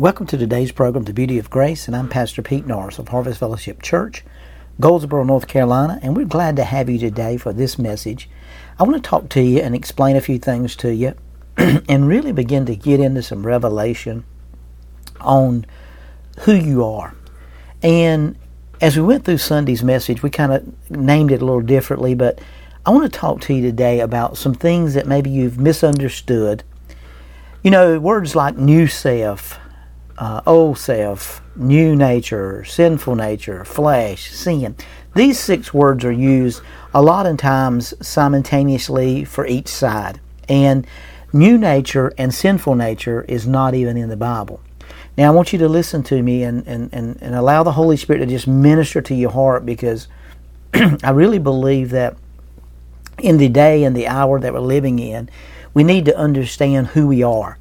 Welcome to today's program, The Beauty of Grace, and I'm Pastor Pete Norris of Harvest Fellowship Church, Goldsboro, North Carolina, and we're glad to have you today for this message. I want to talk to you and explain a few things to you and really begin to get into some revelation on who you are. And as we went through Sunday's message, we kind of named it a little differently, but I want to talk to you today about some things that maybe you've misunderstood. You know, words like new self, uh, old self, new nature, sinful nature, flesh, sin. These six words are used a lot of times simultaneously for each side. And new nature and sinful nature is not even in the Bible. Now, I want you to listen to me and, and, and, and allow the Holy Spirit to just minister to your heart because I really believe that in the day and the hour that we're living in, we need to understand who we are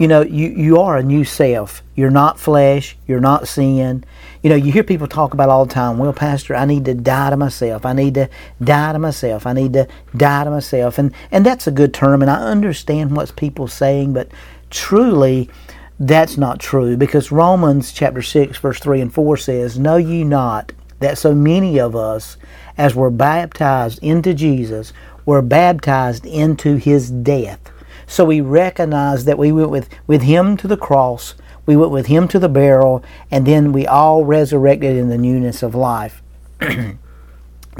you know, you, you are a new self. You're not flesh. You're not sin. You know, you hear people talk about all the time, well, Pastor, I need to die to myself. I need to die to myself. I need to die to myself. And, and that's a good term, and I understand what people saying, but truly, that's not true because Romans chapter 6, verse 3 and 4 says, Know ye not that so many of us, as were baptized into Jesus, were baptized into his death? So we recognize that we went with, with him to the cross, we went with him to the barrel, and then we all resurrected in the newness of life.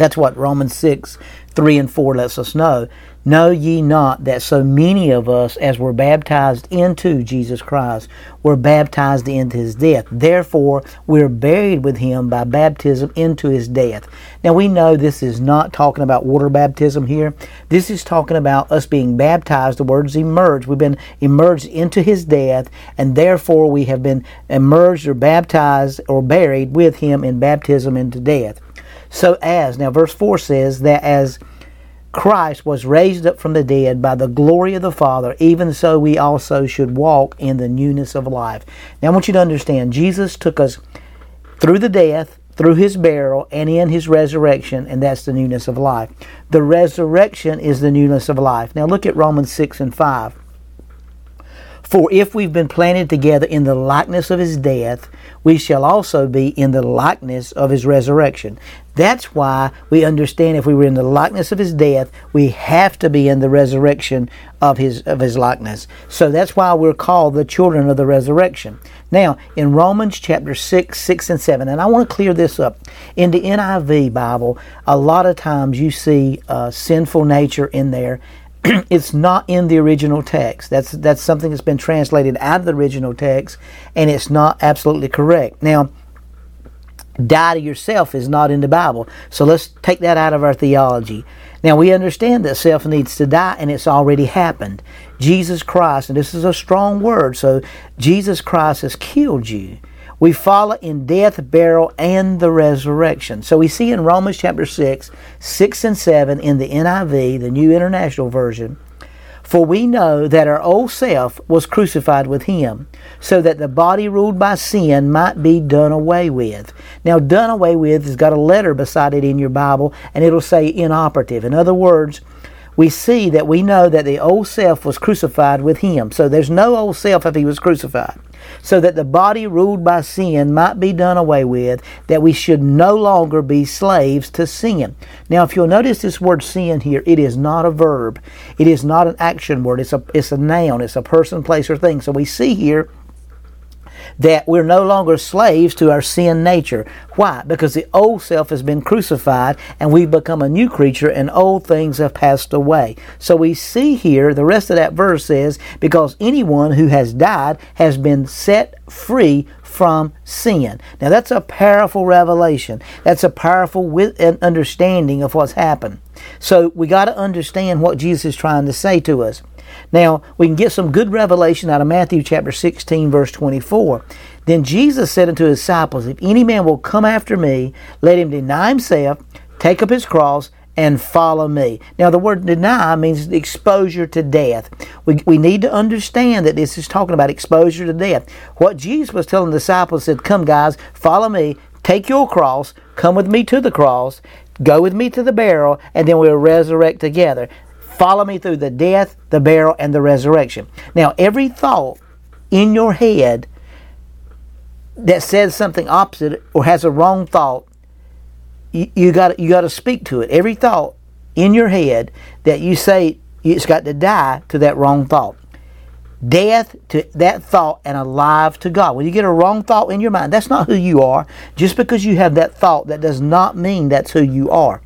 That's what Romans 6, 3 and 4 lets us know. Know ye not that so many of us, as were baptized into Jesus Christ, were baptized into his death? Therefore, we're buried with him by baptism into his death. Now, we know this is not talking about water baptism here. This is talking about us being baptized. The words emerge. We've been emerged into his death, and therefore we have been emerged or baptized or buried with him in baptism into death. So, as, now verse 4 says that as Christ was raised up from the dead by the glory of the Father, even so we also should walk in the newness of life. Now I want you to understand, Jesus took us through the death, through his burial, and in his resurrection, and that's the newness of life. The resurrection is the newness of life. Now look at Romans 6 and 5. For if we've been planted together in the likeness of his death, we shall also be in the likeness of his resurrection. That's why we understand if we were in the likeness of his death, we have to be in the resurrection of his of his likeness. So that's why we're called the children of the resurrection. Now, in Romans chapter 6, 6 and 7, and I want to clear this up. In the NIV Bible, a lot of times you see uh, sinful nature in there, it's not in the original text. That's that's something that's been translated out of the original text, and it's not absolutely correct. Now, die to yourself is not in the Bible, so let's take that out of our theology. Now we understand that self needs to die, and it's already happened. Jesus Christ, and this is a strong word, so Jesus Christ has killed you we follow in death, burial, and the resurrection. So we see in Romans chapter 6, 6 and 7 in the NIV, the New International Version, for we know that our old self was crucified with him, so that the body ruled by sin might be done away with. Now, done away with has got a letter beside it in your Bible, and it'll say inoperative. In other words, we see that we know that the old self was crucified with him. So there's no old self if he was crucified so that the body ruled by sin might be done away with, that we should no longer be slaves to sin. Now, if you'll notice this word sin here, it is not a verb. It is not an action word. It's a, it's a noun. It's a person, place, or thing. So we see here that we're no longer slaves to our sin nature. Why? Because the old self has been crucified and we've become a new creature and old things have passed away. So we see here, the rest of that verse says, because anyone who has died has been set free from sin. Now that's a powerful revelation. That's a powerful understanding of what's happened. So we got to understand what Jesus is trying to say to us. Now, we can get some good revelation out of Matthew chapter 16, verse 24. Then Jesus said unto his disciples, If any man will come after me, let him deny himself, take up his cross, and follow me. Now, the word deny means exposure to death. We, we need to understand that this is talking about exposure to death. What Jesus was telling the disciples said, Come, guys, follow me, take your cross, come with me to the cross, go with me to the barrel, and then we'll resurrect together. Follow me through the death, the burial, and the resurrection. Now, every thought in your head that says something opposite or has a wrong thought, you, you got you got to speak to it. Every thought in your head that you say it's got to die to that wrong thought. Death to that thought and alive to God. When you get a wrong thought in your mind, that's not who you are. Just because you have that thought, that does not mean that's who you are.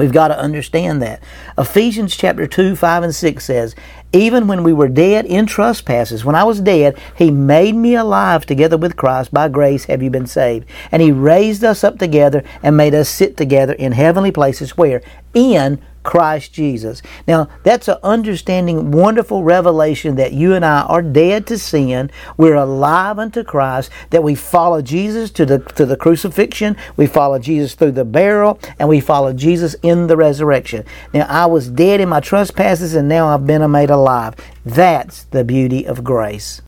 We've got to understand that. Ephesians chapter 2, 5, and 6 says, Even when we were dead in trespasses, when I was dead, He made me alive together with Christ. By grace have you been saved. And He raised us up together and made us sit together in heavenly places where? In Christ Jesus. Now, that's an understanding, wonderful revelation that you and I are dead to sin. We're alive unto Christ, that we follow Jesus to the, to the crucifixion, we follow Jesus through the burial, and we follow Jesus in the resurrection. Now, I was dead in my trespasses, and now I've been made alive. That's the beauty of grace.